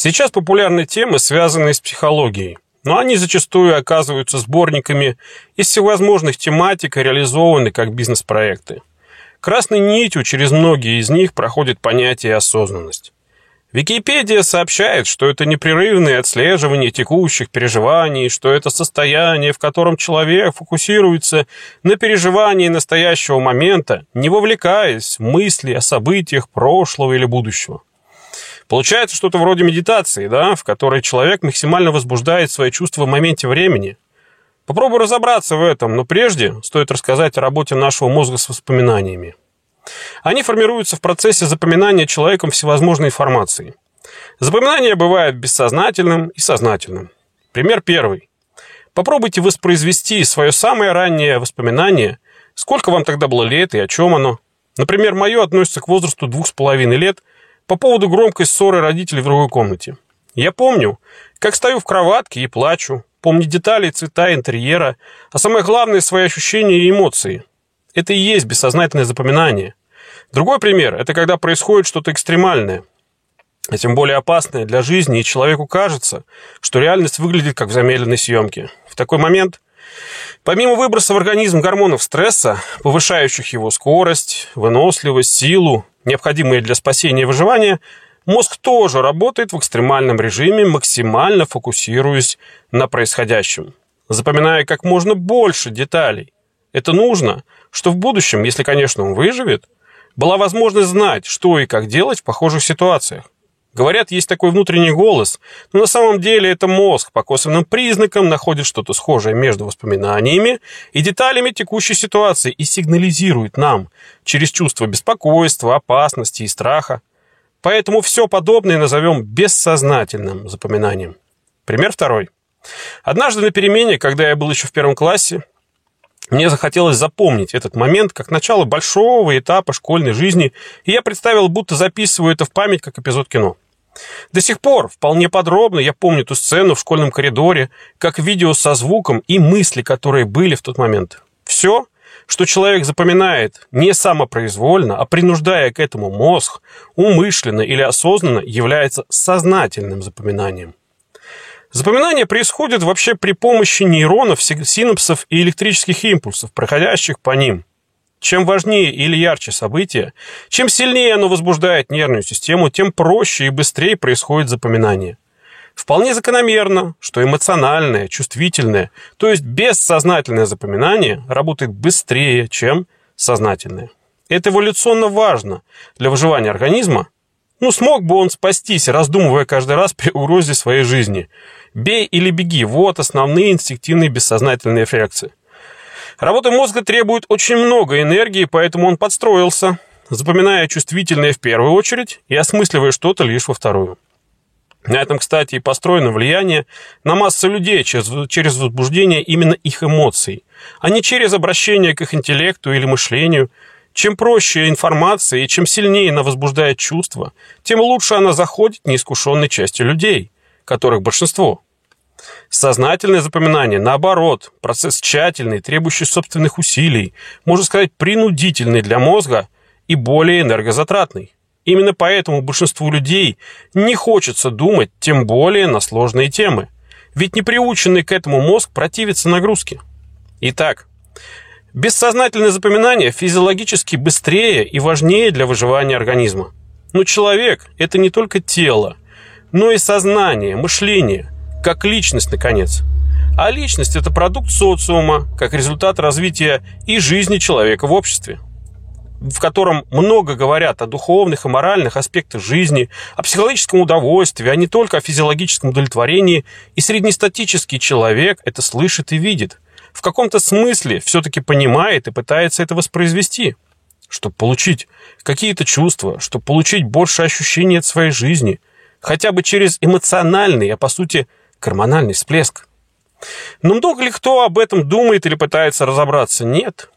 Сейчас популярны темы, связанные с психологией, но они зачастую оказываются сборниками из всевозможных тематик и реализованы как бизнес-проекты. Красной нитью через многие из них проходит понятие осознанность. Википедия сообщает, что это непрерывное отслеживание текущих переживаний, что это состояние, в котором человек фокусируется на переживании настоящего момента, не вовлекаясь в мысли о событиях прошлого или будущего. Получается что-то вроде медитации, да, в которой человек максимально возбуждает свои чувства в моменте времени. Попробую разобраться в этом, но прежде стоит рассказать о работе нашего мозга с воспоминаниями. Они формируются в процессе запоминания человеком всевозможной информации. Запоминание бывает бессознательным и сознательным. Пример первый. Попробуйте воспроизвести свое самое раннее воспоминание, сколько вам тогда было лет и о чем оно. Например, мое относится к возрасту двух с половиной лет по поводу громкой ссоры родителей в другой комнате. Я помню, как стою в кроватке и плачу, помню детали цвета интерьера, а самое главное – свои ощущения и эмоции. Это и есть бессознательное запоминание. Другой пример – это когда происходит что-то экстремальное, а тем более опасное для жизни, и человеку кажется, что реальность выглядит как в замедленной съемке. В такой момент, помимо выброса в организм гормонов стресса, повышающих его скорость, выносливость, силу, необходимые для спасения и выживания, мозг тоже работает в экстремальном режиме, максимально фокусируясь на происходящем, запоминая как можно больше деталей. Это нужно, что в будущем, если, конечно, он выживет – была возможность знать, что и как делать в похожих ситуациях. Говорят, есть такой внутренний голос, но на самом деле это мозг по косвенным признакам находит что-то схожее между воспоминаниями и деталями текущей ситуации и сигнализирует нам через чувство беспокойства, опасности и страха. Поэтому все подобное назовем бессознательным запоминанием. Пример второй. Однажды на перемене, когда я был еще в первом классе, мне захотелось запомнить этот момент как начало большого этапа школьной жизни, и я представил, будто записываю это в память как эпизод кино. До сих пор вполне подробно я помню ту сцену в школьном коридоре, как видео со звуком и мысли, которые были в тот момент. Все, что человек запоминает не самопроизвольно, а принуждая к этому мозг, умышленно или осознанно, является сознательным запоминанием. Запоминание происходит вообще при помощи нейронов, синапсов и электрических импульсов, проходящих по ним. Чем важнее или ярче событие, чем сильнее оно возбуждает нервную систему, тем проще и быстрее происходит запоминание. Вполне закономерно, что эмоциональное, чувствительное, то есть бессознательное запоминание работает быстрее, чем сознательное. Это эволюционно важно для выживания организма. Ну, смог бы он спастись, раздумывая каждый раз при угрозе своей жизни – Бей или беги – вот основные инстинктивные бессознательные реакции. Работа мозга требует очень много энергии, поэтому он подстроился, запоминая чувствительное в первую очередь и осмысливая что-то лишь во вторую. На этом, кстати, и построено влияние на массу людей через, через возбуждение именно их эмоций, а не через обращение к их интеллекту или мышлению. Чем проще информация и чем сильнее она возбуждает чувства, тем лучше она заходит неискушенной части людей – которых большинство. Сознательное запоминание, наоборот, процесс тщательный, требующий собственных усилий, можно сказать, принудительный для мозга и более энергозатратный. Именно поэтому большинству людей не хочется думать, тем более на сложные темы. Ведь неприученный к этому мозг противится нагрузке. Итак, бессознательное запоминание физиологически быстрее и важнее для выживания организма. Но человек – это не только тело – но и сознание, мышление, как личность, наконец. А личность – это продукт социума, как результат развития и жизни человека в обществе в котором много говорят о духовных и моральных аспектах жизни, о психологическом удовольствии, а не только о физиологическом удовлетворении, и среднестатический человек это слышит и видит. В каком-то смысле все-таки понимает и пытается это воспроизвести, чтобы получить какие-то чувства, чтобы получить больше ощущений от своей жизни, хотя бы через эмоциональный, а по сути гормональный всплеск. Но много ли кто об этом думает или пытается разобраться? Нет.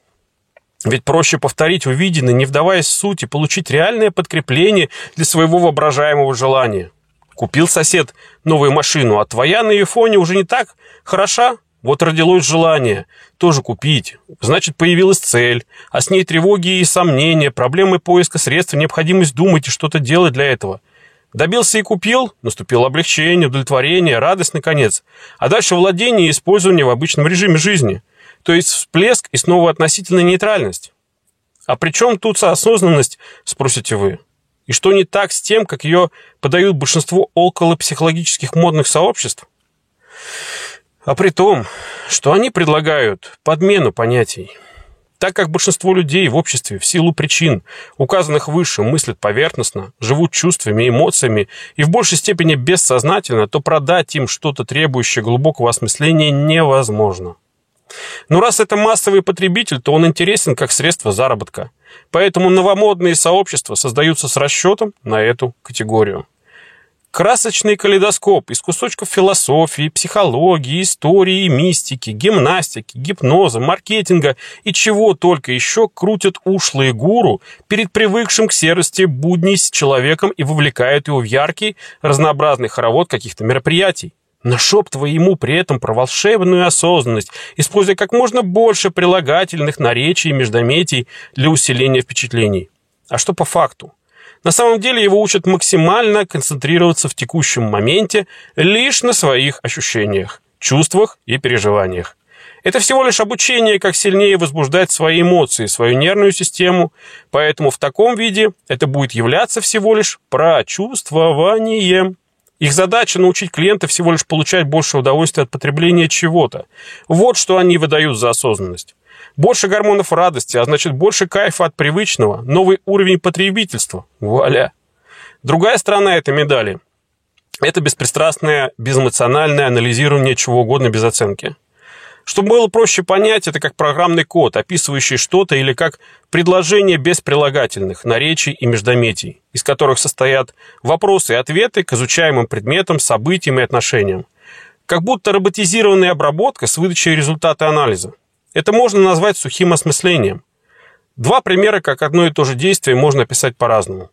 Ведь проще повторить увиденное, не вдаваясь в суть, и получить реальное подкрепление для своего воображаемого желания. Купил сосед новую машину, а твоя на ее фоне уже не так хороша. Вот родилось желание тоже купить. Значит, появилась цель, а с ней тревоги и сомнения, проблемы поиска средств, необходимость думать и что-то делать для этого – Добился и купил, наступило облегчение, удовлетворение, радость, наконец. А дальше владение и использование в обычном режиме жизни. То есть всплеск и снова относительная нейтральность. А при чем тут осознанность, спросите вы? И что не так с тем, как ее подают большинство околопсихологических модных сообществ? А при том, что они предлагают подмену понятий. Так как большинство людей в обществе в силу причин, указанных выше, мыслят поверхностно, живут чувствами, эмоциями и в большей степени бессознательно, то продать им что-то требующее глубокого осмысления невозможно. Но раз это массовый потребитель, то он интересен как средство заработка. Поэтому новомодные сообщества создаются с расчетом на эту категорию. Красочный калейдоскоп из кусочков философии, психологии, истории, мистики, гимнастики, гипноза, маркетинга и чего только еще крутят ушлые гуру перед привыкшим к серости будней с человеком и вовлекают его в яркий, разнообразный хоровод каких-то мероприятий нашептывая ему при этом про волшебную осознанность, используя как можно больше прилагательных наречий и междометий для усиления впечатлений. А что по факту? На самом деле его учат максимально концентрироваться в текущем моменте лишь на своих ощущениях, чувствах и переживаниях. Это всего лишь обучение, как сильнее возбуждать свои эмоции, свою нервную систему, поэтому в таком виде это будет являться всего лишь прочувствованием. Их задача научить клиента всего лишь получать больше удовольствия от потребления чего-то. Вот что они выдают за осознанность. Больше гормонов радости, а значит больше кайфа от привычного, новый уровень потребительства. Вуаля! Другая сторона этой медали – это беспристрастное, безэмоциональное анализирование чего угодно без оценки. Чтобы было проще понять, это как программный код, описывающий что-то, или как предложение без прилагательных, наречий и междометий, из которых состоят вопросы и ответы к изучаемым предметам, событиям и отношениям. Как будто роботизированная обработка с выдачей результата анализа. Это можно назвать сухим осмыслением. Два примера, как одно и то же действие, можно описать по-разному.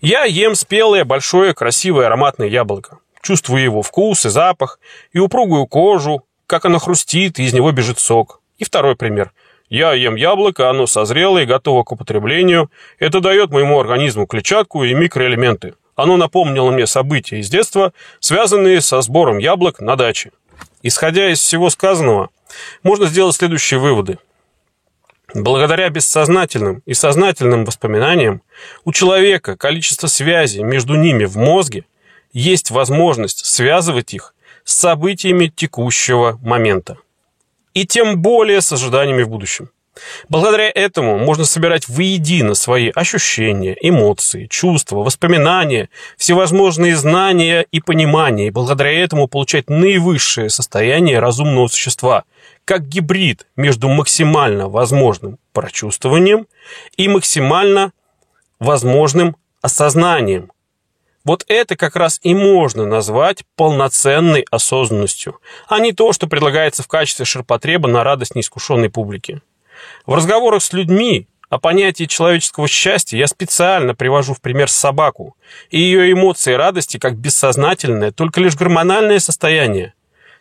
Я ем спелое, большое, красивое ароматное яблоко. Чувствую его вкус и запах, и упругую кожу, как оно хрустит, и из него бежит сок. И второй пример. Я ем яблоко, оно созрело и готово к употреблению. Это дает моему организму клетчатку и микроэлементы. Оно напомнило мне события из детства, связанные со сбором яблок на даче. Исходя из всего сказанного, можно сделать следующие выводы. Благодаря бессознательным и сознательным воспоминаниям у человека количество связей между ними в мозге есть возможность связывать их с событиями текущего момента. И тем более с ожиданиями в будущем. Благодаря этому можно собирать воедино свои ощущения, эмоции, чувства, воспоминания, всевозможные знания и понимания, и благодаря этому получать наивысшее состояние разумного существа, как гибрид между максимально возможным прочувствованием и максимально возможным осознанием. Вот это как раз и можно назвать полноценной осознанностью, а не то, что предлагается в качестве ширпотреба на радость неискушенной публики. В разговорах с людьми о понятии человеческого счастья я специально привожу в пример собаку и ее эмоции радости как бессознательное, только лишь гормональное состояние.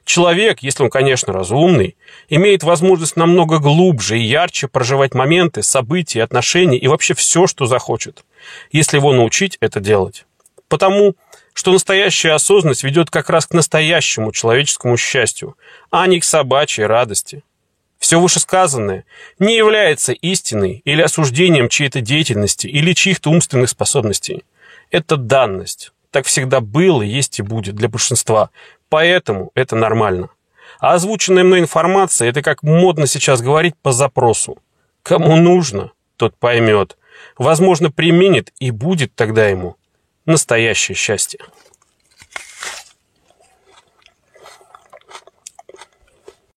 Человек, если он, конечно, разумный, имеет возможность намного глубже и ярче проживать моменты, события, отношения и вообще все, что захочет, если его научить это делать. Потому что настоящая осознанность ведет как раз к настоящему человеческому счастью, а не к собачьей радости. Все вышесказанное не является истиной или осуждением чьей-то деятельности или чьих-то умственных способностей. Это данность. Так всегда было, есть и будет для большинства. Поэтому это нормально. А озвученная мной информация – это как модно сейчас говорить по запросу. Кому нужно, тот поймет. Возможно, применит и будет тогда ему настоящее счастье.